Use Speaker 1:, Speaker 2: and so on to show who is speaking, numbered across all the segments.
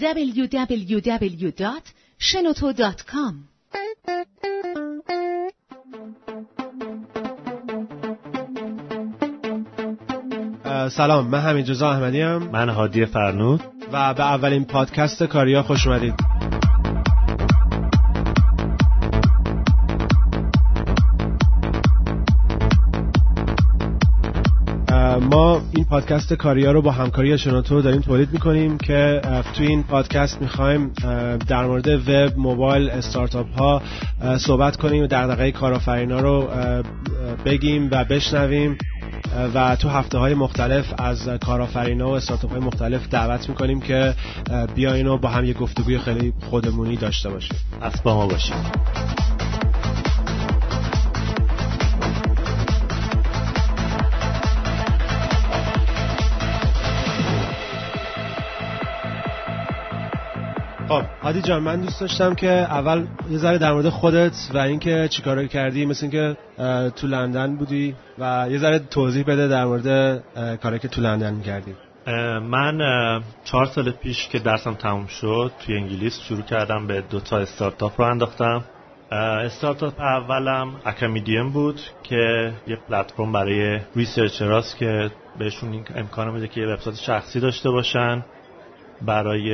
Speaker 1: www.shenoto.com
Speaker 2: سلام من همین جزا احمدی هم
Speaker 3: من هادی فرنود.
Speaker 2: و به اولین پادکست کاریا خوش اومدید. این پادکست کاریا رو با همکاری شنوتو داریم تولید می‌کنیم که توی این پادکست می‌خوایم در مورد وب موبایل استارتاپ ها صحبت کنیم و دغدغه کارآفرینا رو بگیم و بشنویم. و تو هفته های مختلف از کارآفرینا و استارتاپ های مختلف دعوت می‌کنیم که بیاین و با هم یه گفتگوی خیلی خودمونی داشته باشیم.
Speaker 3: از با ما باشیم
Speaker 2: خب هادی جان من دوست داشتم که اول یه ذره در مورد خودت و اینکه چیکارا کردی مثل اینکه تو لندن بودی و یه ذره توضیح بده در مورد کاری که تو لندن کردی.
Speaker 3: من چهار سال پیش که درسم تموم شد توی انگلیس شروع کردم به دو تا استارتاپ رو انداختم. استارتاپ اولم اکامیدیم بود که یه پلتفرم برای ریسرچراست که بهشون امکان میده که یه وبسایت شخصی داشته باشن. برای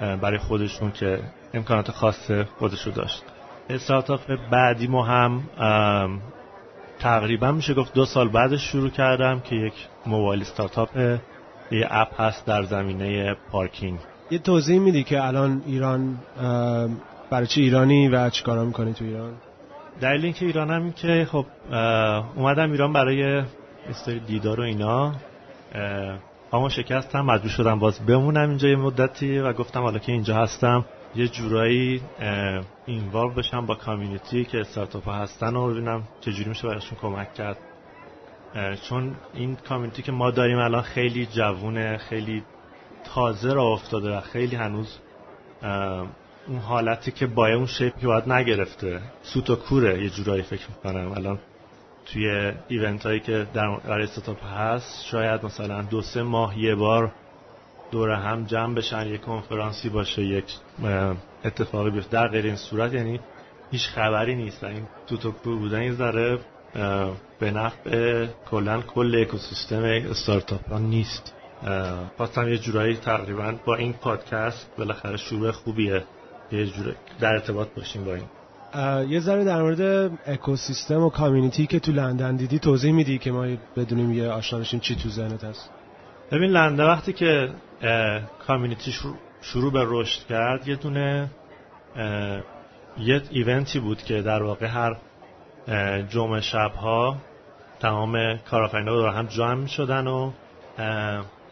Speaker 3: برای خودشون که امکانات خاص خودشو داشت. استارتاپ بعدی ما هم تقریبا میشه گفت دو سال بعدش شروع کردم که یک موبایل استارتاپ یه اپ هست در زمینه پارکینگ.
Speaker 2: یه توضیح میدی که الان ایران برای چی ایرانی و چیکارا می‌کنی تو ایران؟
Speaker 3: دلیل اینکه ایرانم این که خب اومدم ایران برای استوری دیدار و اینا اما شکستم مجبور شدم باز بمونم اینجا یه مدتی و گفتم حالا که اینجا هستم یه جورایی اینوالو بشم با کامیونیتی که استارتاپ هستن و ببینم چجوری میشه براشون کمک کرد. چون این کامیونیتی که ما داریم الان خیلی جوونه خیلی تازه را افتاده و خیلی هنوز اون حالتی که با اون شیپی باید نگرفته سوت و کوره یه جورایی فکر می‌کنم. الان توی ایونت هایی که در برای استارتاپ هست شاید مثلا دو سه ماه یه بار دور هم جمع بشن یک کنفرانسی باشه یک اتفاقی بیفته. در غیر این صورت یعنی هیچ خبری نیست. این تو بودن این ذره به نفع کلا کل اکوسیستم استارتاپ ها نیست. خواستم یه جورایی تقریبا با این پادکست بالاخره شروع خوبیه. یه جوره در ارتباط باشیم با این.
Speaker 2: یه ذره در مورد اکوسیستم و کامیونیتی که تو لندن دیدی توضیح میدی که ما بدونیم یه آشنا بشیم چی تو ذهنت هست.
Speaker 3: ببین لندن وقتی که کامیونیتی شروع به رشد کرد یه دونه یه ایونتی بود که در واقع هر جمعه شبها تمام کارآفرینا دور هم جمع می شدن و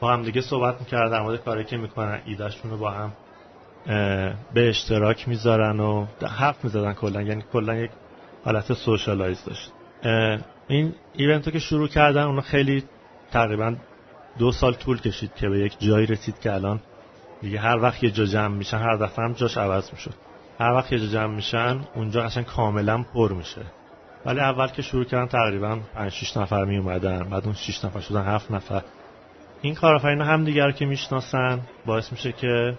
Speaker 3: با هم دیگه صحبت می‌کردن در مورد کاری که می‌کنن ایدهشون رو با هم به اشتراک می‌ذارن و حرف می‌زدن کلا. یعنی کلا یک حالت socialize داشت. این event و که شروع کردن اونا خیلی تقریبا دو سال طول کشید که به یک جایی رسید که الان دیگه هر وقت یه جا جمع میشن هر دفعه هم جاش عوض می‌شد. هر وقت یه جا جمع میشن اونجا قشنگ کاملا پر میشه. ولی اول که شروع کردن تقریبا 5 6 نفر می اومدن بعد اون 6 نفر شدن 7 نفر. این کارآفرینا هم دیگر که می‌شناسن باعث میشه که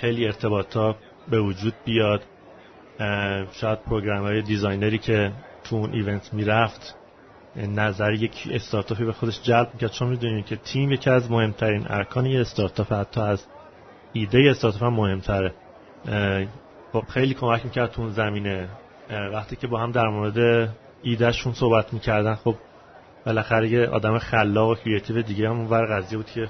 Speaker 3: خیلی ارتباطات به وجود بیاد. شاید programmer یا designer ی که تو اون event می‌رفت نظر یک استارتاپی به خودش جلب می‌کرد. چون می‌دونید که تیم یکی از مهمترین ارکان یه استارتاپ حتی از ایده استارتاپ هم مهمتره. خب خیلی کمک می‌کرد تو اون زمینه. وقتی که با هم در مورد ایدهشون صحبت می‌کردن خب بالاخره یه آدم خلاق و creative دیگه هم اونور قضیه بود که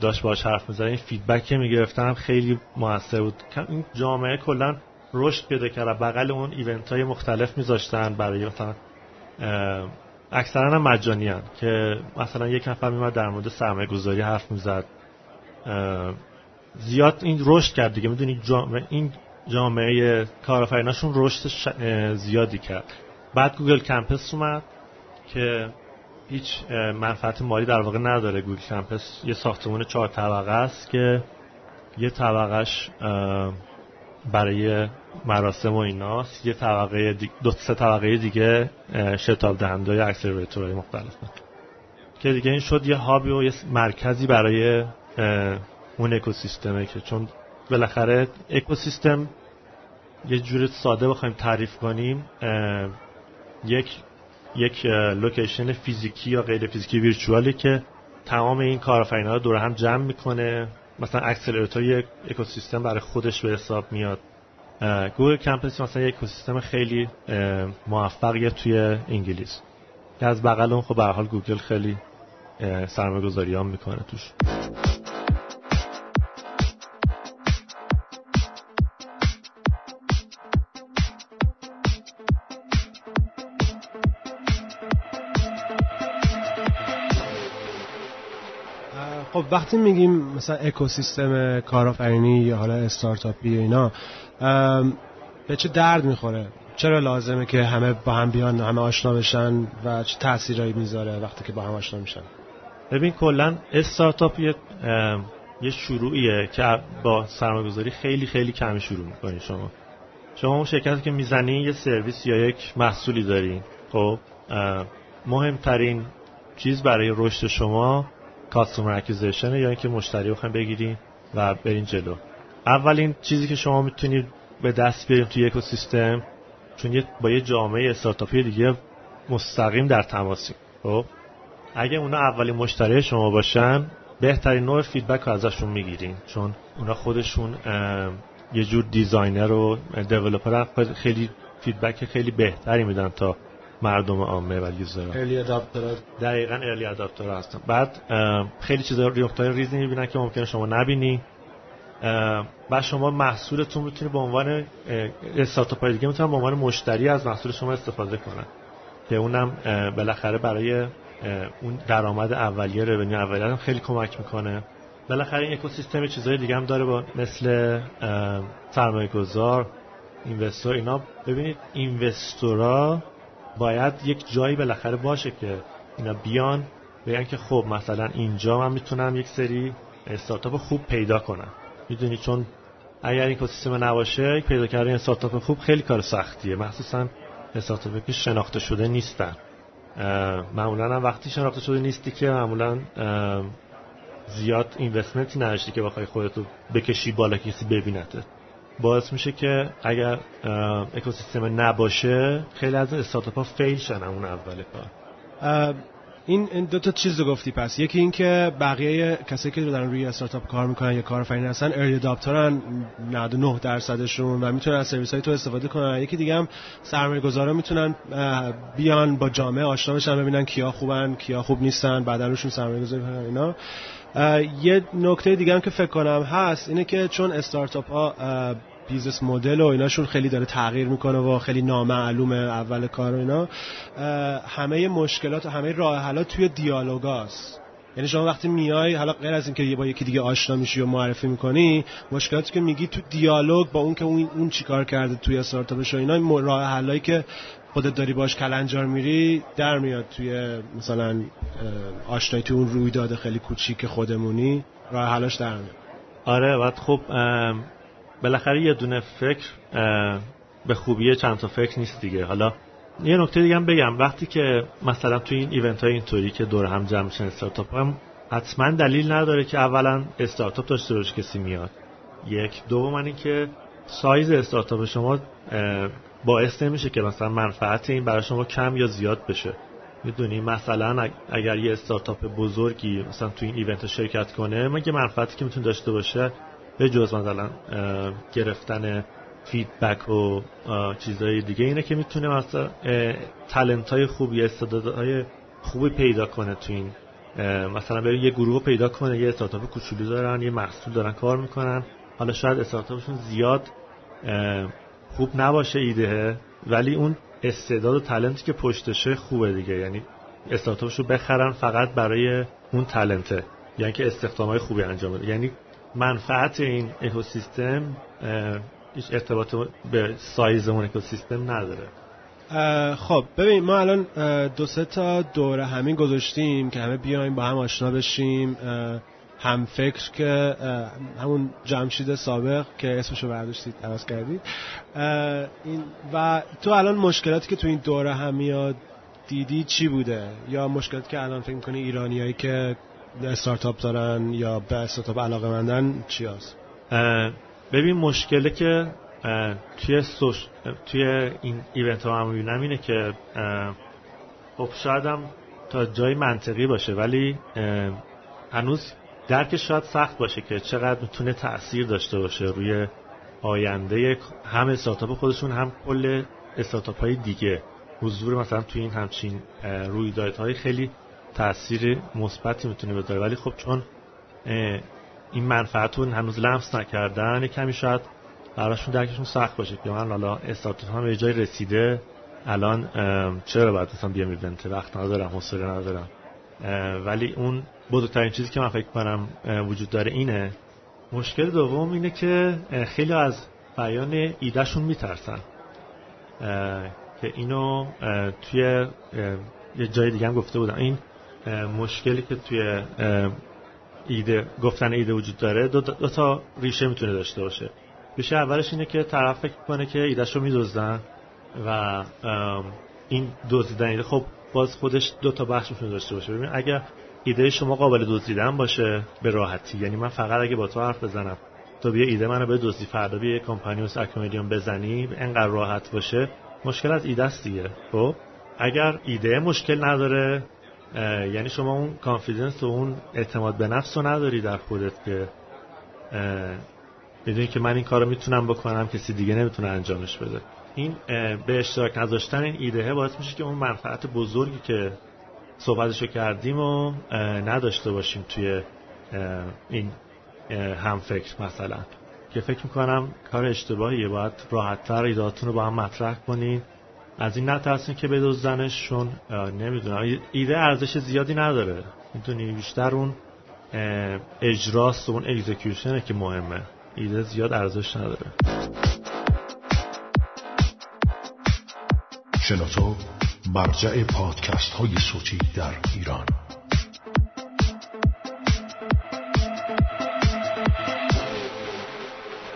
Speaker 3: داشت باش حرف می‌زد. این feedback که می‌گرفتم خیلی موثر بود. این جامعه کلا رشد پیدا کرد بغل اون event های مختلف میذاشتن برای مثلا اکثرا هم مجانی هن. که مثلا یک نفر میمد در مورد سرمایه گذاری حرف می‌زد. زیاد این رشد کرد دیگه. می‌دونی جامعه این جامعه کارآفریناشون رشد زیادی کرد. بعد Google Campus اومد که هیچ منفعت مالی در واقع نداره. Google Campus یه ساختمون چهار طبقه است که یه طبقهش برای مراسم و ایناست. یه طبقه دو سه طبقه دیگه شتاب دهنده های accelerator های مختلف که دیگه این شد یه hub ی و یه مرکزی برای اون اکوسیستمه که چون بالاخره اکوسیستم یه جور ساده بخوایم تعریف کنیم یک یک location فیزیکی یا غیر فیزیکی virtual ی که تمام این کارآفرینا رو دور هم جمع می‌کنه. مثلا accelerator یک اکوسیستم برای خودش به حساب میاد. Google Campus مثلا یک اکوسیستم خیلی موفقیه توی انگلیس. از بغل اون خب به حال گوگل خیلی سرمایه گذاری هم می‌کنه توش.
Speaker 2: وقتی میگیم مثلا اکوسیستم کارآفرینی یا حالا استارتاپی اینا به چه درد می‌خوره؟ چرا لازمه که همه با هم بیان همه آشنا بشن و چه تاثیرایی می‌ذاره وقتی که با هم آشنا میشن؟
Speaker 3: ببین کلا استارتاپ یه یه شروعیه که با سرمایه‌گذاری خیلی خیلی کمی شروع می‌کنی شما. شما اون شرکتی که می‌زنی یه سرویس یا یک محصولی دارین خب مهمترین چیز برای رشد شما customer acquisition یا اینکه مشتری بخوایم بگیرین و برین جلو. اولین چیزی که شما می‌تونید به دست بیارید توی اکوسیستم چون با یه جامعه استارتاپی دیگه مستقیم در تماسی. خب؟ اگه اونا اولین مشتری شما باشن بهترین نوع feedback رو ازشون می‌گیرین. چون اونا خودشون یه جور designer و developer خیلی feedback خیلی بهتری میدن تا مردم عامه و user
Speaker 2: خیلی adopter
Speaker 3: دقیقا early adopter هستن بعد خیلی چیزا ریختای ریزی می‌بینن که ممکنه شما نبینی. و شما محصولتون می‌تونی به عنوان استارتاپ های دیگه می‌تونن به عنوان مشتری از محصول شما استفاده کنن. که اونم بالاخره برای اون درآمد اولیه رونی اولیه هم خیلی کمک می‌کنه. بالاخره این اکوسیستم چیزای دیگه هم داره با مثل سرمایه گذار اینوستور اینا. ببینید اینوستورا باید یک جایی بالاخره باشه که اینا بیان بگن که خب مثلا اینجا من می‌تونم یک سری استارتاپ خوب پیدا کنم. می‌دونی؟ چون اگر این اکوسیستم نباشه پیدا کردن استارتاپ خوب خیلی کار سختیه. مخصوصا استارتاپی که شناخته شده نیستن. معمولا هم وقتی شناخته شده نیستی که معمولا زیاد اینوستمنتی نداشتی که بخوای خودتو بکشی بالا کسی ببینته باعث میشه که اگر اکوسیستم نباشه خیلی از استارتاپ ها فیل شن اون اول کار.
Speaker 2: این دو تا چیز رو گفتی پس. یکی این که بقیه کسایی که دارن روی استارتاپ کار می‌کنن یا کارآفرین هستن early adopter ن 99 درصدشون و می‌تونن از سرویس های تو استفاده کنن. یکی دیگه هم سرمایه گذارا می‌تونن بیان با جامعه آشنا بشن ببینن کیا خوبن کیا خوب نیستن بعدا روشون سرمایه گذاری کنن اینا. یه نکته دیگه هم که فکر کنم هست اینه که چون استارتاپ ها business model و ایناشون خیلی داره تغییر می‌کنه و خیلی نامعلومه اول کار و اینا همه مشکلات و همه راه حلات توی دیالوگاست یعنی شما وقتی میای حالا غیر از اینکه با یکی دیگه آشنا میشی و معرفی می‌کنی مشکلاتی که میگی تو دیالوگ با اون که اون اون چیکار کرده توی استارتاپش و اینا راه حلایی که خودت داری باش کلنجار میری در میاد توی مثلا آشنایی تو اون رویداد خیلی کوچیک خودمونی راه حلاش در میاد.
Speaker 3: آره بعد خب بالاخره یه دونه فکر به خوبی چند تا فکر نیست دیگه. حالا یه نکته دیگه هم بگم. وقتی که مثلا تو این event های اینطوری که دور هم جمع میشن استارتاپ هم حتما دلیل نداره که اولا استارتاپ داشته باشه کسی میاد. یک. دوم این که سایز استارتاپ شما باعث نمیشه که مثلا منفعت این برای شما کم یا زیاد بشه. می‌دونی؟ مثلا اگر یه استارتاپ بزرگی مثلا تو این event شرکت کنه مگه منفعتی که می‌تونه داشته باشه به جز مثلا گرفتن فیدبک و چیزهای دیگه اینه که می‌تونه مثلا تلنت های خوبی استعدادهای خوبی پیدا کنه تو این مثلا برای یه گروه پیدا کنه یه استارتاپ کوچولو دارن یه محصول دارن کار می‌کنن. حالا شاید استارتاپشون زیاد خوب نباشه ایده ولی اون استعداد و تلنتی که پشتشه خوبه دیگه. یعنی استارتاپشو بخرن فقط برای اون تلنته. یعنی که استخدامای خوبی انجام بده. یعنی منفعت این اکوسیستم هیچ ارتباط به سایز اون اکوسیستم نداره.
Speaker 2: خب ببین ما الان دو سه تا دوره همین گذاشتیم که همه بیایم با هم آشنا بشیم. هم فکر که همون جمشید سابق که اسمشو برداشتید عوض کردید این و تو الان مشکلاتی که تو این دوره هم میاد دیدی چی بوده یا مشکلاتی که الان فکر می‌کنی ایرانیایی که استارتاپ دارن یا به استارتاپ علاقه مندن چی هست؟
Speaker 3: ببین مشکله که توی سوش... توی این ایونت ها هم می‌بینم اینه که خب شاید هم تا جای منطقی باشه ولی هنوز درک شاید سخت باشه که چقدر می‌تونه تاثیر داشته باشه روی آینده هم استارتاپ خودشون هم کل استارتاپ های دیگه. حضور مثلا توی این همچین رویدادهای خیلی تاثیر مثبتی می‌تونه بذاره. ولی خب چون این منفعتون هنوز لمس نکردن کمی شاید براشون درکشون سخت باشه که من حالا استارتاپ هم به جای رسیده الان چرا باید مثلا بیام ایونت؟ وقت ندارم حوصله ندارم. ولی اون بزرگترین چیزی که من فکر کنم وجود داره اینه. مشکل دوم اینه که خیلی از بیان ایدهشون میترسن. که اینو توی یه جای دیگه هم گفته بودم. این مشکلی که توی ایده گفتن ایده وجود داره دو, دو تا ریشه می‌تونه داشته باشه. ریشه اولش اینه که طرف فکر کنه که ایدهش رو و این دزدیدن ایده خب باز خودش دو تا بخش می‌تونه داشته باشه. ببین اگر ایده شما قابل دزدیدن باشه به راحتی. یعنی من فقط اگه با تو حرف بزنم تو بیا ایده منو به دزدی فردا بیا کمپانی و اکومدیون بزنی انقدر راحت باشه. مشکل از ایده است دیگه. خب؟ اگر ایده مشکل نداره یعنی شما اون کانفیدنس و اون اعتماد به نفس رو نداری در خودت که بدونی که من این کار رو می‌تونم بکنم کسی دیگه نمی‌تونه انجامش بده. این به اشتراک نذاشتن این ایده باعث میشه که اون منفعت بزرگی که صحبتشو کردیم و نداشته باشیم توی این هم فکر مثلا. که فکر می‌کنم کار اشتباهیه. باید راحتتر ایداتون رو با هم مطرح کنین. از این نترسین که بدوزنشون نمی‌دونم. ایده ارزش زیادی نداره. می‌تونی بیشتر اون اجراست و اون اگزیکیوشنه که مهمه. ایده زیاد ارزش نداره.
Speaker 1: شنوتو مرجع پادکست های صوتی در ایران.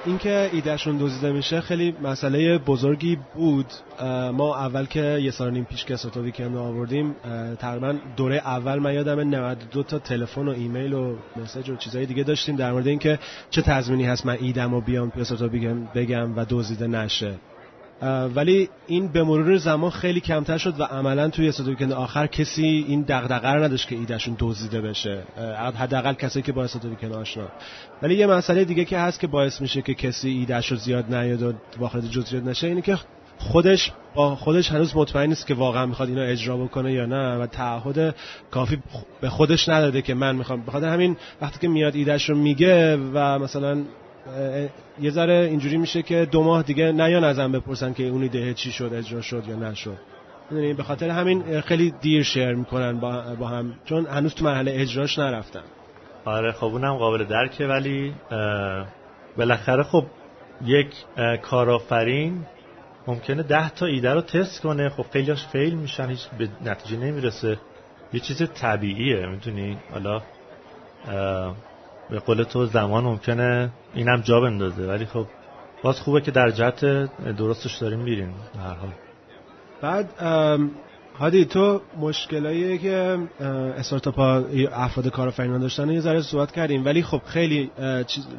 Speaker 2: اینکه ایدهشون دزدیده میشه خیلی مسئله بزرگی بود. ما اول که یه سال نیم پیش که سوتا ویکند آوردیم تقریبا دوره اول من یادم 92 تا تلفن و ایمیل و مسیج و چیزهای دیگه داشتیم در مورد اینکه چه تضمینی هست من ایدم و بیام سوتا بگم و دزدیده نشه. ولی این به مرور زمان خیلی کمتر شد و عملا توی صد ویکند آخر کسی این دغدغه رو نداشت که ایدهشون دزدیده بشه. حداقل کسایی که با صد ویکند آشنا. ولی یه مسئله دیگه که هست که باعث میشه که کسی ایدهش رو زیاد نیاد و واخد جزئیات نشه اینه که خودش با خودش هنوز مطمئن نیست که واقعا می‌خواد اینو اجرا بکنه یا نه و تعهد کافی به خودش نداده که من می‌خوام. بخاطر همین وقتی که میاد ایدهش رو میگه و مثلا یه ذره اینجوری میشه که دو ماه دیگه نیان ازم بپرسن که اون ایده چی شد اجرا شد یا نشد. می‌دونی به خاطر همین خیلی دیر شیر می‌کنن با, با هم چون هنوز تو مرحله اجراش نرفتن.
Speaker 3: آره خب اونم قابل درکه ولی بالاخره خب یک کارآفرین ممکنه ده تا ایده رو تست کنه. خب خیلیاش فیل میشن هیچ به نتیجه نمی‌رسه. یه چیز طبیعیه می‌تونی حالا به قول تو زمان ممکنه اینم جا بندازه ولی خب باز خوبه که در جهت درستش داریم میریم هر حال.
Speaker 2: بعد هادی تو مشکلایی که استارتاپ ها افراد کارآفرینان داشتن یه ذره صحبت کردیم ولی خب خیلی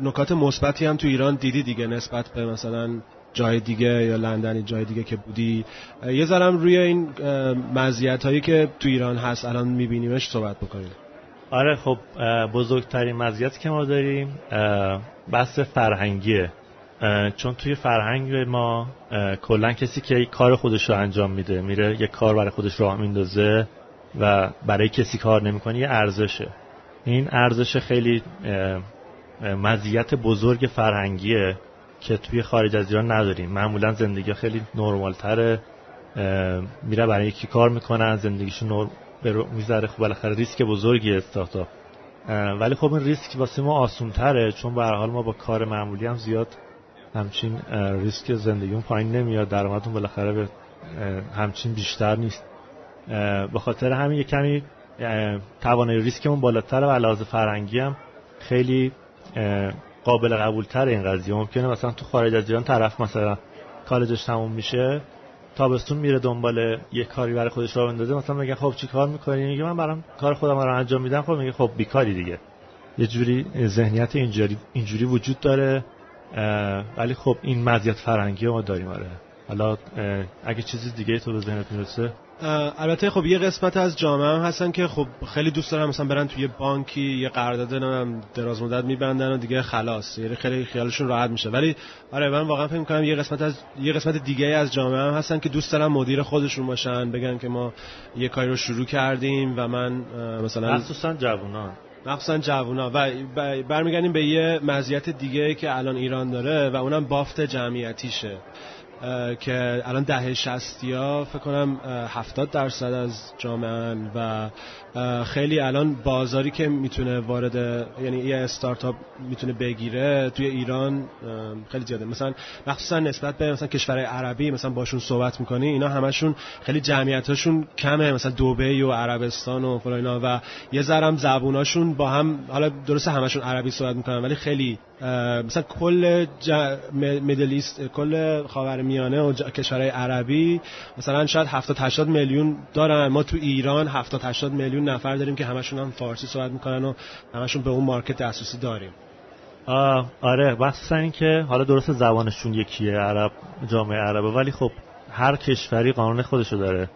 Speaker 2: نکات مثبتی هم تو ایران دیدی دیگه نسبت به مثلا جای دیگه یا لندن جای دیگه که بودی. یه ذرم روی این مزیت هایی که تو ایران هست الان میبینیمش صحبت بکنیم.
Speaker 3: آره خب بزرگترین مزیتی که ما داریم بحث فرهنگیه. چون توی فرهنگ ما کلا کسی که کار خودش رو انجام میده میره یه کار برای خودش راه میندازه و برای کسی کار نمی‌کنه یه ارزشه. این ارزش خیلی مزیت بزرگ فرهنگیه که توی خارج از ایران نداریم. معمولا زندگی خیلی نرمالتره میره برای یکی کار می‌کنن زندگیشون می‌ذاره خب بالاخره ریسک بزرگی استارتاپ ولی خب این ریسک واسه ما آسون تره چون به حال ما با کار معمولی هم زیاد همچین ریسک زندگیمون پایین نمیاد. درآمدمون بالاخره به همچین بیشتر نیست. به خاطر همین یه کمی توانایی ریسکمون بالاتر و علاوه فرنگی هم خیلی قابل قبول تر این قضیه. ممکنه مثلا تو خارج از ایران طرف مثلا کالجش تموم میشه تابستون میره دنبال یه کاری برای خودش راه بندازه مثلا میگه خب چی کار می‌کنی؟ میگه من برام کار خودم رو انجام میدم. خب میگه خب بیکاری دیگه. یه جوری ذهنیت اینجوری اینجوری وجود داره. ولی خب این مزیت فرنگی ما داریم آره. حالا اگه چیزی دیگه تو به ذهنت می‌رسه
Speaker 2: البته خب یه قسمت از جامعه هم هستن که خب خیلی دوست دارن مثلا برن توی بانکی یه قرارداد هم دراز مدت میبندن و دیگه خلاص. یعنی خیلی خیالشون راحت میشه. ولی آره من واقعا فکر می‌کنم یه قسمت از یه قسمت دیگه از جامعه هم هستن که دوست دارن مدیر خودشون باشن بگن که ما یه کاری رو شروع کردیم و من مثلا
Speaker 3: مخصوصا جوونان
Speaker 2: مخصوصا جوونا. و برمیگردیم به یه مزیت دیگه که الان ایران داره و اونم بافت جمعیتیشه. که الان دهه شستی ها فکر کنم هفتاد درصد از جامعه و خیلی الان بازاری که می‌تونه وارد یعنی یه استارتاپ می‌تونه بگیره توی ایران خیلی زیاده. مثلا مخصوصا نسبت به مثلا کشورهای عربی مثلا باشون صحبت می‌کنی اینا همشون خیلی جمعیتاشون کمه مثلا دبی و عربستان و فلان و یه ذرم زبوناشون با هم حالا درسته همشون عربی صحبت می‌کنن ولی خیلی مثلا کل مدلیست کل خاورمیانه و کشورهای عربی مثلا شاید 70 80 میلیون دارن. ما تو ایران 70 80 میلیون نفر داریم که همشون هم فارسی صحبت می‌کنن و همشون به اون market دسترسی داریم.
Speaker 3: آره. مخصوصا این که حالا درست زبانشون یکیه عرب جامعه عربه. ولی خب هر کشوری قانون خودشو داره.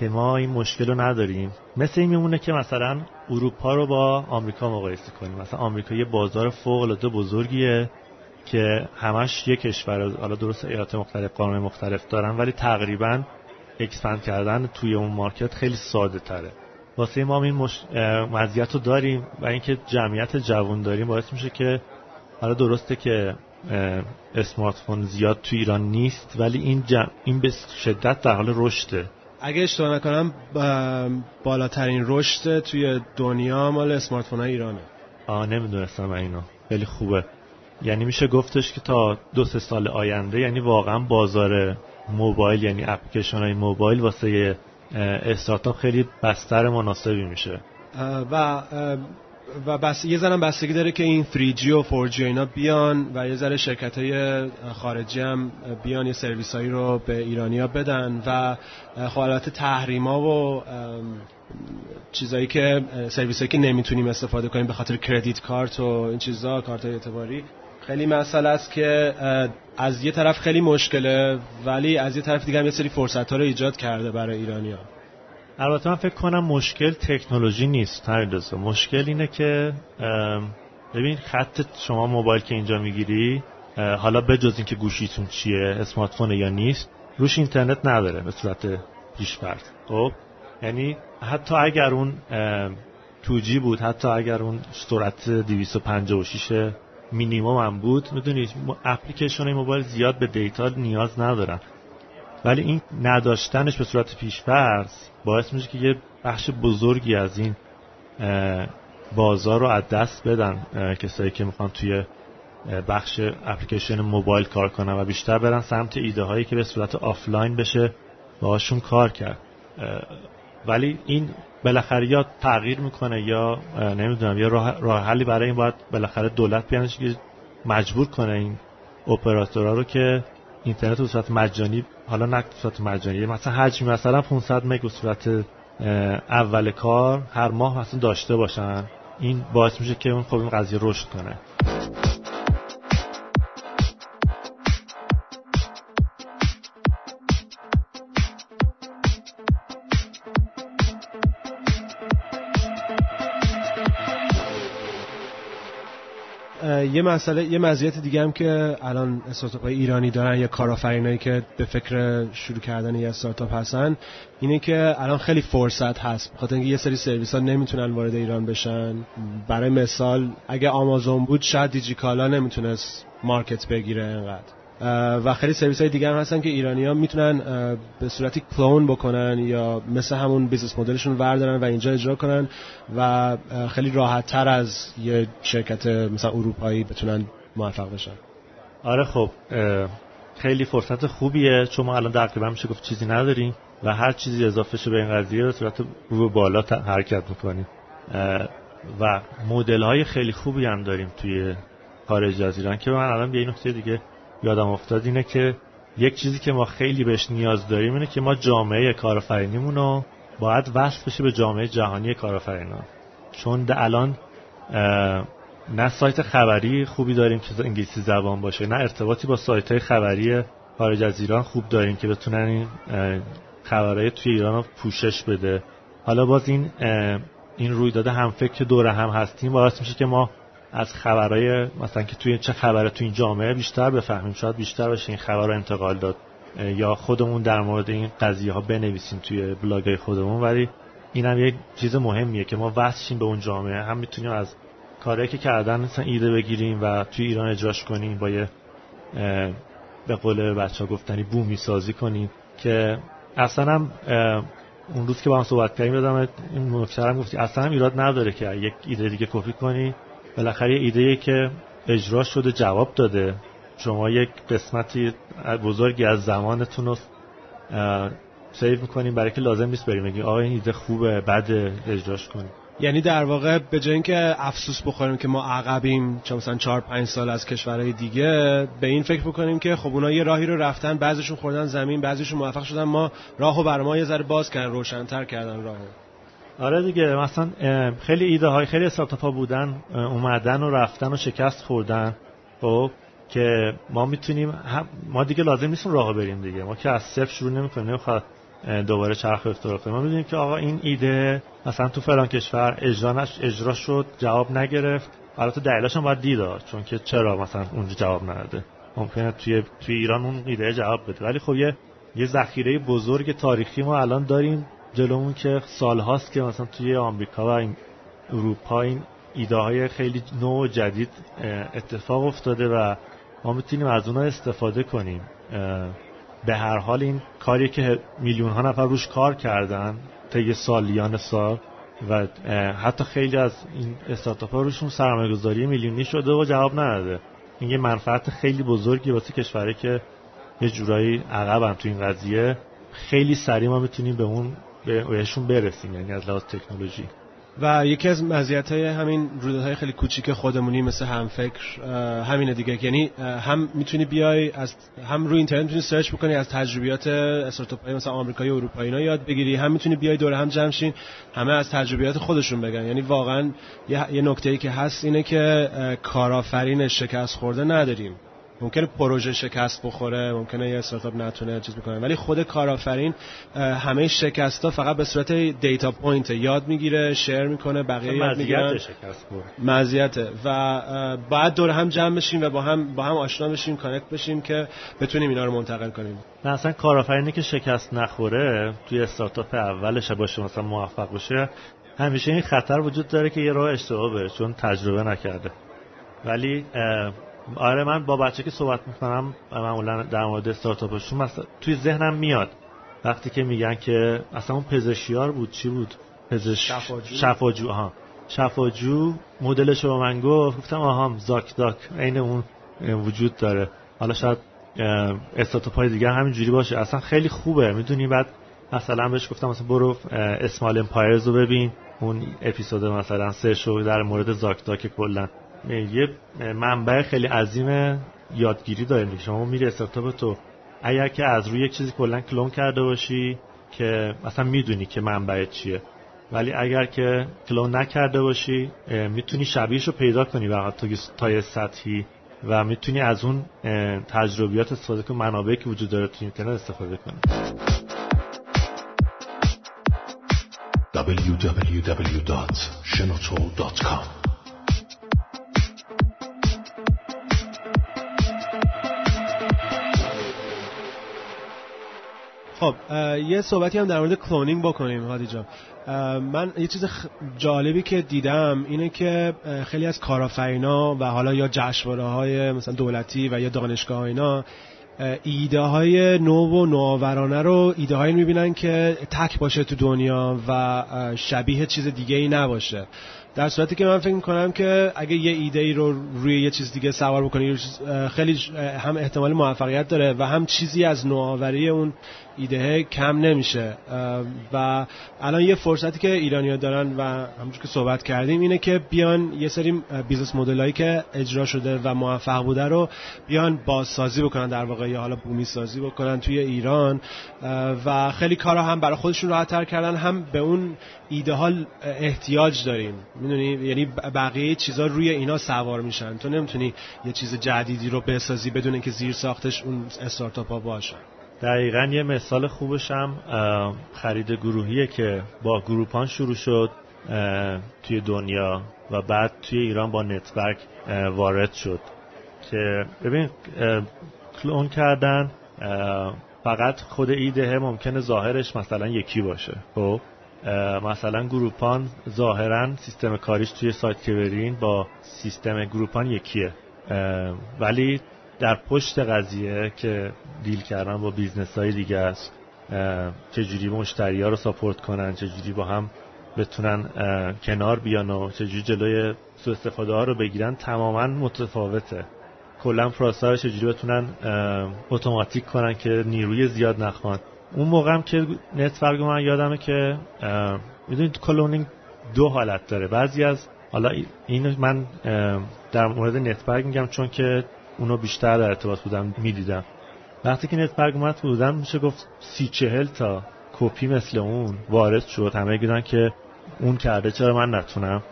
Speaker 3: که ما این مشکل رو نداریم. مثل این میمونه که مثلا اروپا رو با آمریکا مقایسه کنیم. مثلا آمریکا یه بازار فوق العاده بزرگیه که همش یک کشور حالا درست ایالات مختلف قانون مختلف دارن ولی تقریبا expand کردن توی اون market خیلی ساده تره. واسه ما این مش... رو داریم و اینکه جمعیت جوان داریم باعث میشه که حالا درسته که اسمارت فون زیاد تو ایران نیست ولی این این به شدت در حال رشده.
Speaker 2: اگه اشتباه نکنم بالاترین رشد توی دنیا مال اسمارت فون ایرانه.
Speaker 3: آه نمی‌دونستم اینو خیلی خوبه. یعنی میشه گفتش که تا دو سه سال آینده یعنی واقعا بازار موبایل یعنی اپلیکیشن های موبایل واسه استارتاپ خیلی بستر مناسبی میشه.
Speaker 2: و و بس یه ذره بستگی داره که این 3G و 4G اینا بیان و یه ذره شرکت های خارجی هم بیان یه سرویس هایی رو به ایرانیا بدن و خب تحریما و چیزایی که سرویس که نمی‌تونیم استفاده کنیم به خاطر کردیت کارت و این چیزا کارت های اعتباری. خیلی مسئله است که از یه طرف خیلی مشکله ولی از یه طرف دیگه هم یه سری فرصت ها رو ایجاد کرده برای ایرانیا.
Speaker 3: البته من فکر کنم مشکل تکنولوژی نیست هر مشکل اینه که ببین خط شما موبایل که اینجا می‌گیری حالا بجز اینکه گوشیتون چیه اسمارت فون یا نیست روش اینترنت نداره به صورت پیشفرض خب؟ یعنی حتی اگر اون 2G بود حتی اگر اون سرعت 256 مینیمم هم بود می‌دونید اپلیکیشن موبایل زیاد به data نیاز ندارن. ولی این نداشتنش به صورت پیشفرض باعث میشه که یه بخش بزرگی از این بازار رو از دست بدن کسایی که می‌خوان توی بخش اپلیکیشن موبایل کار کنن و بیشتر برن سمت ایده هایی که به صورت آفلاین بشه باهاشون کار کرد. ولی این بالاخره یا تغییر می‌کنه یا نمی‌دونم یا راه, حلی برای این باید بالاخره دولت بیانش که مجبور کنه این اپراتورها رو که اینترنت به صورت مجانی حالا نه صورت مجانی مثلا حجم مثلا 500 مگ به صورت اول کار هر ماه مثلا داشته باشن. این باعث میشه که اون خب این قضیه رشد کنه.
Speaker 2: یه مسئله یه مزیت دیگه هم که الان استارتاپ ایرانی دارن یا کارآفرینایی که به فکر شروع کردن یه استارتاپ هستن اینه که الان خیلی فرصت هست. بخاطر اینکه یه سری سرویس ها نمی‌تونن وارد ایران بشن. برای مثال اگه آمازون بود شاید دیجیکالا نمی‌تونست market بگیره انقدر و خیلی سرویس های دیگه هم هستن که ایرانی ها می‌تونن به صورتی کلون بکنن یا مثل همون business model شون وردارن و اینجا اجرا کنن و خیلی راحت تر از یه شرکت مثلا اروپایی بتونن موفق بشن.
Speaker 3: آره خب خیلی فرصت خوبیه. چون ما الان تقریبا میشه گفت چیزی نداریم و هر چیزی اضافه شه به این قضیه به صورت رو بالا حرکت می‌کنیم و مدل های خیلی خوبی هم داریم توی خارج از ایران که من الان به این نکته دیگه یادم افتاد اینه که یک چیزی که ما خیلی بهش نیاز داریم اینه که ما جامعه کارآفرینیمون رو باید وصل بشه به جامعه جهانی کارآفرینان چون الان نه سایت خبری خوبی داریم که انگلیسی زبان باشه نه ارتباطی با سایت های خبری خارج از ایران خوب داریم که بتونن این خبرهای توی ایران رو پوشش بده. حالا باز این این رویداد هم فکر دور هم هستیم باعث میشه که ما از خبرهای مثلا که توی چه خبره توی این جامعه بیشتر بفهمیم شاید بیشتر باشه این خبر رو انتقال داد. یا خودمون در مورد این قضیه ها بنویسیم توی بلاگ خودمون. ولی این هم یه چیز مهمیه که ما وصلشیم به اون جامعه. هم می‌تونیم از کاری که کردن مثلا ایده بگیریم و توی ایران اجراش کنیم با یه به قول بچه ها گفتنی بومی سازی کنیم که اصلا هم اون روز که با هم صحبت کردیم یادم این نکته گفتی اصلا هم ایراد نداره که یک ایده دیگه کپی کنی. بالاخره ایده که اجرا شده جواب داده. شما یک قسمتی بزرگی از زمانتون رو سیو می‌کنیم. برای که لازم نیست بریم. بگیم آقا این ایده خوبه بعد اجراش کنیم.
Speaker 2: یعنی در واقع به جای اینکه افسوس بخوریم که ما عقبیم چون مثلا 4 5 سال از کشورهای دیگه به این فکر بکنیم که خب اونا یه راهی رو رفتن بعضیشون خوردن زمین بعضیشون موفق شدن. ما راهو بر ما یه ذره باز کردن روشن‌تر کردن راهو.
Speaker 3: آره دیگه مثلا خیلی ایده های خیلی استارتاپ ها بودن اومدن و رفتن و شکست خوردن خب که ما می‌تونیم ما دیگه لازم نیستیم راه بریم دیگه. ما که از صفر شروع نمی‌کنیم دوباره چرخ کنیم. ما می‌دونیم که آقا این ایده مثلا تو فلان کشور اجرا اجرا شد جواب نگرفت. البته دلیلش هم باید دید چون که چرا مثلا اونجا جواب نداده ممکنه توی توی ایران اون ایده جواب بده. ولی خب یه یه ذخیره بزرگ تاریخی ما الان داریم. جلومون که سالهاست که مثلا توی آمریکا و این اروپا این ایده های خیلی نو و جدید اتفاق افتاده و ما می‌تونیم از اونها استفاده کنیم. به هر حال این کاری که میلیون ها نفر روش کار کردن طی سالیان سال و حتی خیلی از این استارتاپ ها روشون سرمایه گذاری میلیونی شده و جواب نداده. این یه منفعت خیلی بزرگی واسه کشوری که یه جورایی عقبن تو این قضیه. خیلی سریع ما می‌تونیم به اون بهشون برسیم یعنی از لحاظ تکنولوژی.
Speaker 2: و یکی از مزیت های همین رویدادهای خیلی کوچیک خودمونی مثل هم فکر همینه دیگه. یعنی هم می‌تونی بیای از هم روی اینترنت می‌تونی سرچ بکنی از تجربیات استارتاپ های مثلا آمریکایی و اروپایی اینا یاد بگیری. هم می‌تونی بیای دور هم جمع شین همه از تجربیات خودشون بگن. یعنی واقعا یه نکته ای که هست اینه که کارآفرین شکست خورده نداریم. ممکنه پروژه شکست بخوره ممکنه یه استارتاپ نتونه چیز بکنه. ولی خود کارآفرین همه شکست ها فقط به صورت data point یاد می‌گیره share می‌کنه بقیه یاد می‌گیرن. مزیته. و بعد دور هم جمع بشیم و با هم با هم آشنا بشیم connect بشیم که بتونیم اینا رو منتقل کنیم.
Speaker 3: نه اصلا کارآفرینی که شکست نخوره توی استارتاپ اولش باشه مثلا موفق بشه همیشه این خطر وجود داره که یه راه اشتباه بره چون تجربه نکرده. ولی آره من با بچه که صحبت می‌کنم معمولا در مورد استارتاپشون مثلا توی ذهنم میاد وقتی که میگن که اصلا اون پزشیار بود چی بود؟ پزشک
Speaker 2: شفاجو.
Speaker 3: شفاجو آها. شفاجو مدلش رو من گفت گفتم آها زاک داک عین اون وجود داره. حالا شاید استارتاپ های دیگه همینجوری باشه. اصلا خیلی خوبه. می‌دونی بعد مثلا بهش گفتم مثلا برو اسمال امپایرز رو ببین. اون اپیزود مثلا سه شو در مورد زاک داک کلا. یه منبع خیلی عظیم یادگیری داریم شما میری استارتاپ تو. اگر که از روی یک چیزی کلا کلون کرده باشی که مثلا می‌دونی که منبع چیه. ولی اگر که کلون نکرده باشی می‌تونی شبیهش رو پیدا کنی و تا یه سطحی و می‌تونی از اون تجربیات استفاده کنی منابعی که وجود داره تو اینترنت استفاده کنی.
Speaker 1: www.shenoto.com
Speaker 2: خب یه صحبتی هم در مورد کلونینگ بکنیم هادی جان من یه چیز جالبی که دیدم اینه که خیلی از کارآفرینا و حالا یا جشنواره های مثلا دولتی و یا دانشگاه اینا ایده های نو و نوآورانه رو ایده هایی می‌بینن که تک باشه تو دنیا و شبیه چیز دیگه ای نباشه. در صورتی که من فکر می‌کنم که اگه یه ایده ای رو روی یه چیز دیگه سوار بکنی خیلی هم احتمال موفقیت داره و هم چیزی از نوآوری اون ایده کم نمیشه. و الان یه فرصتی که ایرانیا دارن و همونجور که صحبت کردیم اینه که بیان یه سری business model ایی که اجرا شده و موفق بوده رو بیان بازسازی بکنن در واقع یا حالا بومی سازی بکنن توی ایران. و خیلی کارا هم برای خودشون راحت کردن هم به اون ایده ها احتیاج داریم. می‌دونی؟ یعنی بقیه چیزا روی اینا سوار میشن. تو نمی‌تونی یه چیز جدیدی رو بسازی بدون اینکه زیر ساختش اون استارتاپ ها باشن
Speaker 3: دقیقا یه مثال خوبش هم خرید گروهیه که با گروپان شروع شد توی دنیا و بعد توی ایران با نتورک وارد شد که ببین کلون کردن فقط خود ایده ممکنه ظاهرش مثلا یکی باشه خب؟ مثلا گروپان ظاهرا سیستم کاریش توی سایت که برین با سیستم گروپان یکیه ولی در پشت قضیه که deal کردن با business های دیگه است چجوری مشتری ها رو support کنن چجوری با هم بتونن کنار بیان و چجوری جلوی سو استفاده ها رو بگیرن تماما متفاوته. کلا پروسه چجوری بتونن اتوماتیک کنن که نیروی زیاد نخوان. اون موقع هم که نتبرگ من یادمه که می‌دونید cloning دو حالت داره. بعضی از حالا این من در مورد نتبرگ میگم چون که اونو بیشتر در ارتباط بودم می‌دیدم. وقتی که نتبرگ اومد بودم میشه گفت سی چهل تا کپی مثل اون وارد شد. همه دیدن که اون کرده چرا من نتونم؟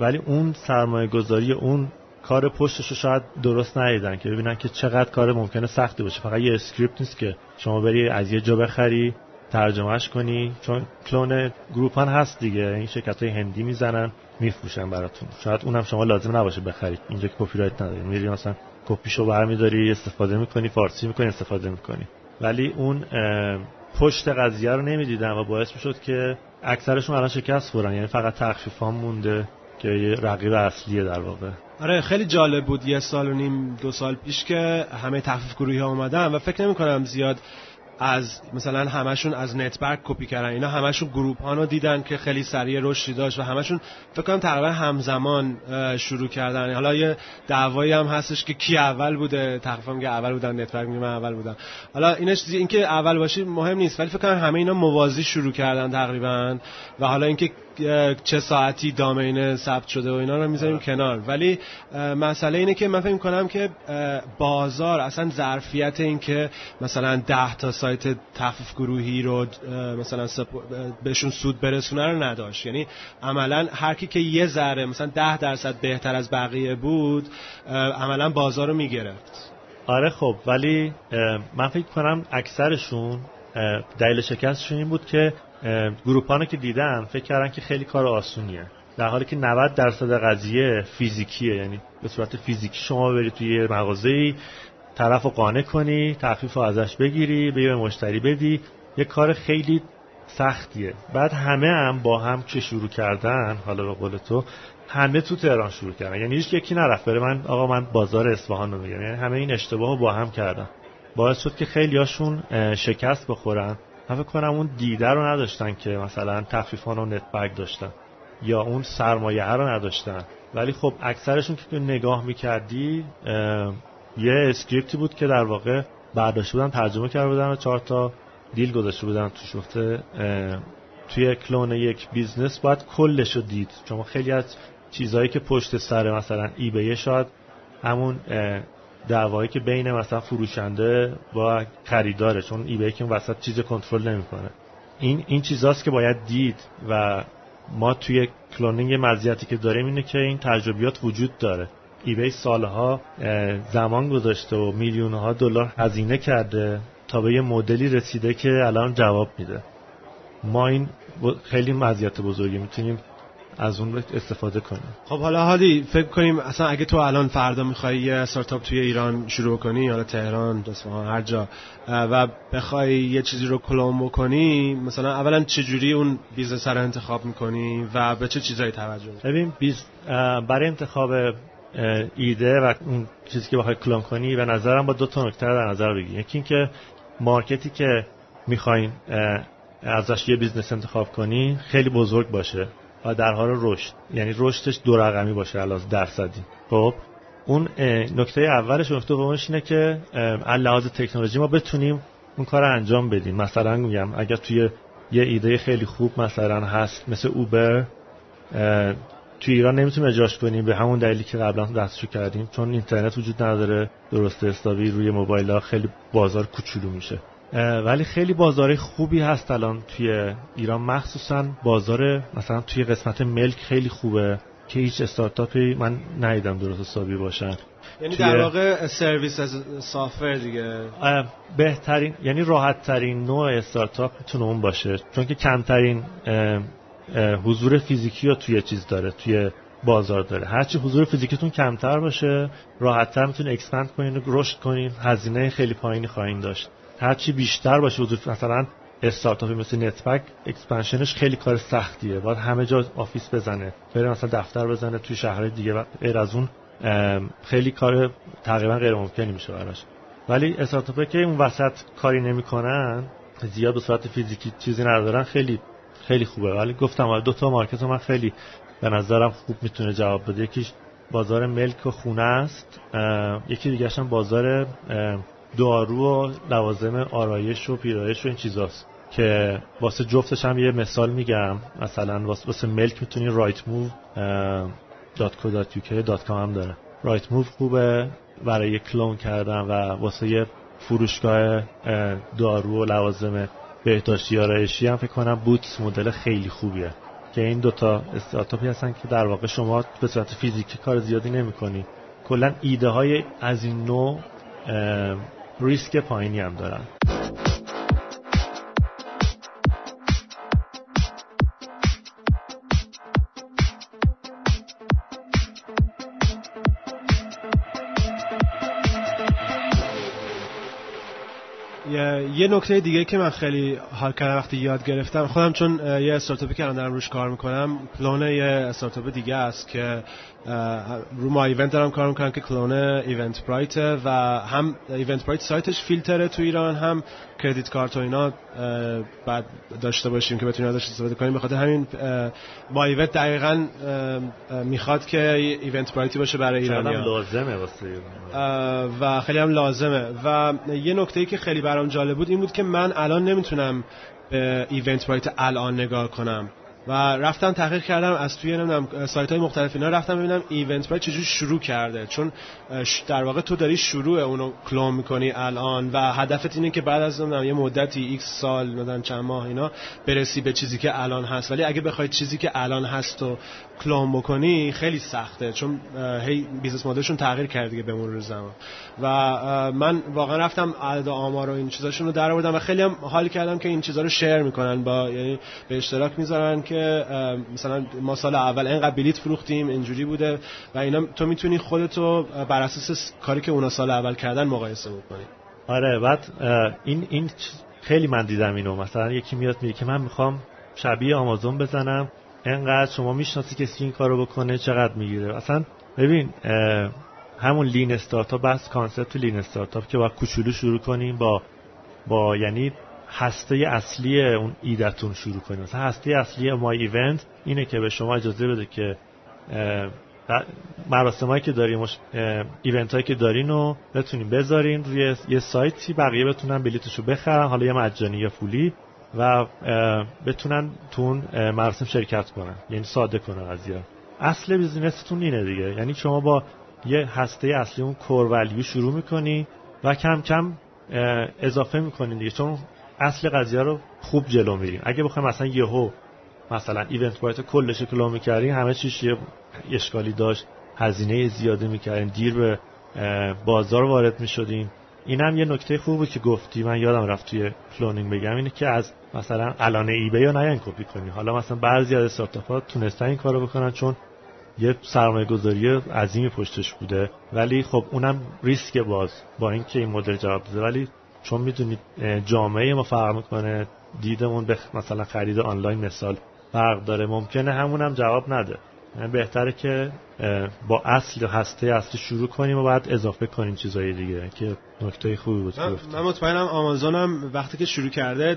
Speaker 3: ولی اون سرمایه گذاری اون کار پشتش رو شاید درست ندیدن که ببینن که چقدر کار ممکنه سختی باشه. فقط یه script نیست که شما بری از یه جا بخری. ترجمهش کنی؟ چون clone Groupon هست دیگه. این شرکت های هندی می‌زنن میفروشن براتون. شاید اونم شما لازم نباشه بخرید. اینجا که کپی رایت نداری میری مثلا کپیشو برمیداری استفاده می‌کنی فارسی می‌کنی استفاده می‌کنی. ولی اون پشت قضیه رو نمی‌دیدن و باعث می‌شد که اکثرشون الان شکست خورن. یعنی فقط تخفیفام مونده که یه رقیب اصلیه در واقع.
Speaker 2: آره خیلی جالب بود یه سال و نیم دو سال پیش که همه تخفیف گروهی ها اومدن و فکر نمی کنم زیاد از مثلا همشون از نتبرگ کپی کردن. اینا همشون Groupon رو دیدن که خیلی سریع رشدی داشت و همشون فکر کنم تقریبا همزمان شروع کردن. حالا یه دعوایی هم هستش که کی اول بوده. تقریبا میگه اول بودن نتبرگ میگه من اول بودم. حالا اینش اینکه اول باشی مهم نیست ولی فکر کنم همه اینا موازی شروع کردن تقریبا. و حالا اینکه چه ساعتی دامین ثبت شده و اینا رو می‌ذاریم کنار. ولی مسئله اینه که من فکر کنم که بازار اصلا ظرفیت این که مثلا 10 تا سایت تخفیف گروهی رو مثلا بهشون سود برسونه رو نداشت. یعنی عملا هر کی که یه ذره مثلا 10 درصد بهتر از بقیه بود عملا بازار رو می‌گرفت.
Speaker 3: آره خب ولی من فکر کنم اکثرشون دلیل شکستشون این بود که گروپانو که دیدن فکر کردن که خیلی کار آسونیه. در حالی که 90 درصد قضیه فیزیکیه یعنی به صورت فیزیکی شما بری توی یه مغازه‌ای طرف رو قانع کنی تخفیف رو ازش بگیری به مشتری بدی یه کار خیلی سختیه. بعد همه هم با هم که شروع کردن حالا به قول تو همه تو تهران شروع کردن. یعنی هیچ یکی نرفت. بره من آقا من بازار اصفهان رو میگم. یعنی همه این اشتباه رو با هم کردن. باعث شد که خیلی هاشون شکست بخورن. من فکر کنم اون دیده رو نداشتن که مثلا تخفیفان و نت داشتن یا اون سرمایه رو نداشتن. ولی خب اکثرشون که نگاه می‌کردی یه script ی بود که در واقع برداشته بودن ترجمه کرده بودن و چهار تا deal گذاشته بودن تو شفته توی کلون یک business باید کلش رو دید. شما خیلی از چیزهایی که پشت سر مثلا eBay ه شاید همون دعوایی که بین مثلا فروشنده با خریداره چون ای که وسط چیز کنترل نمی‌کنه. این این چیزاست که باید دید و ما توی cloning مزیتی که داریم اینه که این تجربیات وجود داره. eBay سالها زمان گذاشته و میلیون ها دلار هزینه کرده تا به یه مدلی رسیده که الان جواب میده. ما این خیلی مزیت بزرگی می‌تونیم از اون استفاده کنیم.
Speaker 2: خب حالا هادی فکر کنیم اصلا اگه تو الان فردا می‌خوای یه استارتاپ توی ایران شروع کنی حالا تهران اصفهان هر جا و بخوای یه چیزی رو کلون بکنی مثلا اولا چه جوری اون business رو انتخاب می‌کنی و به چه چیزایی توجه
Speaker 3: ببین بیز برای انتخاب ایده و اون چیزی که بخوای کلون کنی به نظرم با دو تا نکته در نظر بگیری یکی اینکه market ی که می‌خواین ازش یه business انتخاب کنی خیلی بزرگ باشه. و در حال رشد. یعنی رشدش دو رقمی باشه علاوه درصدی. خب اون نکته اولش نکته دومش اینه که لحاظ تکنولوژی ما بتونیم اون کار انجام بدین مثلا میگم اگر توی یه ایده خیلی خوب مثلا هست مثل Uber توی ایران نمی‌تونیم اجراش کنیم به همون دلیلی که قبلا دستشو کردیم چون اینترنت وجود نداره درست حسابی روی موبایل ها خیلی بازار کوچولو میشه. ولی خیلی بازار خوبی هست الان توی ایران. مخصوصا بازار مثلا توی قسمت ملک خیلی خوبه که هیچ استارتاپی من ندیدم درست حسابی باشن.
Speaker 2: یعنی در واقع سرویس از سافر دیگه.
Speaker 3: بهترین یعنی راحت ترین نوع استارتاپ می‌تونه اون باشه. چون که کمترین حضور فیزیکی رو توی چیز داره توی بازار داره. هرچی حضور فیزیکیتون کمتر باشه راحتتر می‌تونید expand کنین و رشد کنین هزینه خیلی پایینی خواهید داشت. هرچی بیشتر باشه حضور مثلا استارتاپی مثل نتبرگ expansion ش خیلی کار سختیه. باید همه جا office بزنه. بره مثلا دفتر بزنه توی شهرهای دیگه و غیر از اون خیلی کار تقریبا غیر ممکنی میشه براش. ولی استارتاپی که اون وسط کاری نمی‌کنن زیاد به صورت فیزیکی چیزی ندارن خیلی خیلی خوبه. ولی گفتم دو تا market من خیلی به نظرم خوب می‌تونه جواب بده. یکیش بازار ملک و خونه است. یکی دیگه هم بازار دارو و لوازم آرایش و پیرایش و این چیزاست که واسه جفتش هم یه مثال میگم. مثلا واسه ملک می‌تونی Rightmove .co.uk هم داره. Rightmove خوبه. برای کلون کردن و واسه فروشگاه دارو و لوازم بهداشتی آرایشی هم فکر کنم بوتس مدل خیلی خوبیه. که این دوتا استارتاپی هستن که در واقع شما به صورت فیزیکی کار زیادی نمی‌کنی. کلا ایده های از این نوع ریسک پایینی هم دارن.
Speaker 2: یه نکته دیگه که من خیلی حال کردم وقتی یاد گرفتم خودم چون یه استارتاپی که دارم روش کار می‌کنم کلون یه استارتاپ دیگه است که رو ما ایونت دارم کار می‌کنم که clone Eventbrite و هم Eventbrite سایتش فیلتره تو ایران هم credit card و اینا باید داشته باشیم که بتونیم ازش استفاده کنیم. بخاطر همین ما ایونت دقیقا می‌خواد که Eventbrite ی باشه برای ایرانی
Speaker 3: لازمه واسه
Speaker 2: و خیلی هم لازمه. و یه نکته ای که خیلی برام جالب بود این بود که من الان نمی‌تونم به Eventbrite الان نگاه کنم. و رفتم تحقیق کردم از توی نمی‌دونم سایت های مختلف اینا رفتم ببینم Eventbrite چجوری شروع کرده. چون در واقع تو داری شروع اونو کلون می‌کنی الان و هدفت اینه که بعد از نمی‌دونم یه مدتی X سال مثلا چند ماه اینا برسی به چیزی که الان هست. ولی اگه بخوای چیزی که الان هست و کلون بکنی خیلی سخته. چون هی business model شون تغییر کرده دیگه به مرور زمان. و من واقعا رفتم عدد آمار و این چیزاشون رو در آوردم و خیلی هم حال کردم که این چیزا رو share می‌کنن با یعنی به اشتراک می‌ذارن که مثلا ما سال اول اینقدر بلیت فروختیم اینجوری بوده و اینا تو می‌تونی خودتو بر اساس کاری که اونا سال اول کردن مقایسه بکنی.
Speaker 3: آره بعد این این خیلی من دیدم اینو. مثلا یکی میاد میگه که من می‌خوام شبیه آمازون بزنم. انقدر شما می‌شناسی کسی این کارو بکنه چقدر می‌گیره؟ اصلا ببین همون lean startup base concept lean startup که با کوچولو شروع کنیم با با یعنی هسته اصلی اون ایدتون شروع کنیم. مثلا هسته اصلی ما event اینه که به شما اجازه بده که مراسمایی که داریم event هایی که دارین رو بتونیم بذارین روی یه سایتی بقیه بتونن بلیتشو بخرن حالا یه مجانی یا پولی و بتونن تون مراسم شرکت کنن. یعنی ساده کنن قضیه اصل بیزینستون اینه دیگه. یعنی شما با یه هسته اصلی اون کور شروع می‌کنی و کم کم اضافه می‌کنین دیگه. چون اصل قضیه رو خوب جلو میریم. اگه بخوایم مثلا یهو مثلا ایونت بایت کلش کلو می‌کردیم همه چیش یه اشکالی داشت. هزینه زیاده می‌کردیم. دیر به بازار وارد می‌شدیم. این هم یه نکته خوبه که گفتی. من یادم رفت توی cloning بگم. اینه که از مثلا الان eBay یا نیان کپی کنی. حالا مثلا بعضی از استارتاپ تونستن این کارو بکنن چون یه سرمایه گذاری عظیمی پشتش بوده. ولی خب اونم ریسک باز با اینکه این مدل جواب بده. ولی چون می‌دونید جامعه ما فرق می‌کنه دیدمون به مثلا خرید آنلاین مثال فرق داره. ممکنه همون هم جواب نده. بهتره که با اصل هسته اصلی شروع کنیم و بعد اضافه کنیم چیزهای دیگه که نکته خوبی بود
Speaker 2: من مطمئنم آمازون وقتی که شروع کرده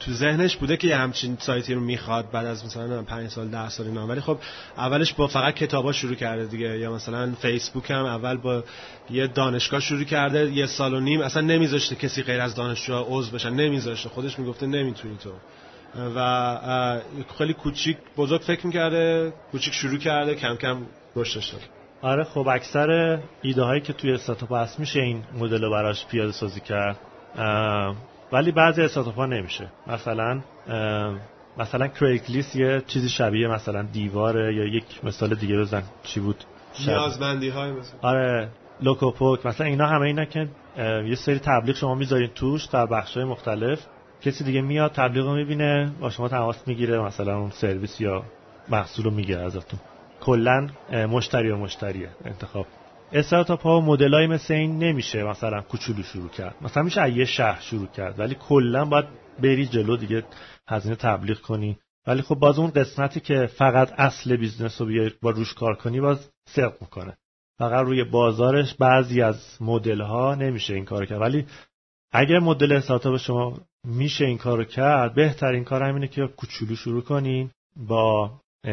Speaker 2: تو ذهنش بوده که یه همچین سایتی رو می‌خواد بعد از مثلا 5 سال 10 سال اینا. ولی خب اولش با فقط کتابا شروع کرده دیگه. یا مثلا فیسبوک هم اول با یه دانشگاه شروع کرده یه سال و نیم. اصلا نمیذاشته کسی غیر از دانشجو عضو بشن. نمیذاشته. خودش می‌گفته نمی‌تونی تو. و خیلی کوچیک بزرگ فکر می‌کرده کوچیک شروع کرده کم کم رشد داشته
Speaker 3: آره خب اکثر ایده هایی که توی استارتاپ هست میشه این مدل رو براش پیاده سازی کرد. ولی بعضی استارتاپ ها نمیشه. مثلا مثلا کریک یه چیزی شبیه مثلا دیواره یا یک مثال دیگه بزن. چی بود؟
Speaker 2: نیازمندی های مثلا.
Speaker 3: آره لوکوپوک مثلا اینا همه اینا که یه سری تبلیغ شما می‌ذارین توش در بخش های مختلف. کسی دیگه میاد تبلیغ رو می‌بینه با شما تماس می‌گیره مثلا اون سرویس یا محصول رو می‌گیره ازتون. کلا مشتری و مشتریه انتخاب. استارتاپ ها و مدلای مثل این نمیشه مثلا کوچولو شروع کرد. مثلا میشه یه شهر شروع کرد ولی کلا باید بری جلو دیگه هزینه تبلیغ کنی. ولی خب باز اون قسمتی که فقط اصل business رو با روش کار کنی باز فرق می‌کنه. فقط روی بازارش بعضی از مدل ها نمیشه این کار کرد. ولی اگر مدل استارتاپ شما میشه این کارو کرد بهترین کار همینه که کوچولو شروع کنین با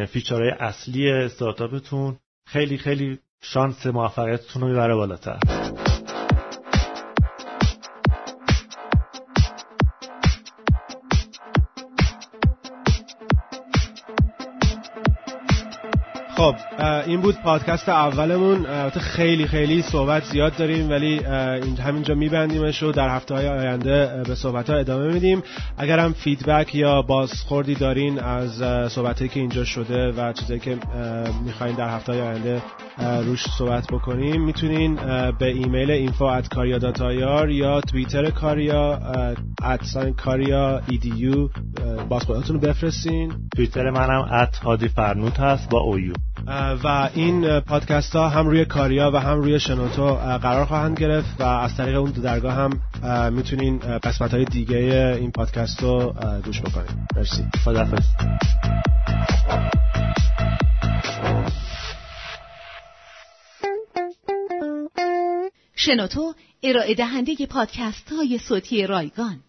Speaker 3: فیچرهای اصلی استارتاپتون. خیلی خیلی شانس موفقیتتون رو می‌بره بالاتر.
Speaker 2: خب این بود پادکست اولمون. البته خیلی خیلی صحبت زیاد داریم ولی همینجا میبندیمش و در هفته های آینده به صحبت ها ادامه میدیم. اگر هم feedback یا بازخوردی دارین از صحبت که اینجا شده و چیزایی که می‌خواین در هفته های آینده روش صحبت بکنیم می‌تونین به ایمیل info کاریا یا توییتر کاریا at کاریا audio بازخورداتون رو بفرستین.
Speaker 3: توییتر منم at هادی فرنود هست با o u
Speaker 2: و این پادکست ها هم روی کاریا و هم روی شنوتو قرار خواهند گرفت و از طریق اون درگاه هم می‌تونین قسمت های دیگه این پادکست رو گوش بکنین. مرسی.
Speaker 3: خدافز
Speaker 4: شنوتو ارائه دهنده پادکست های صوتی رایگان.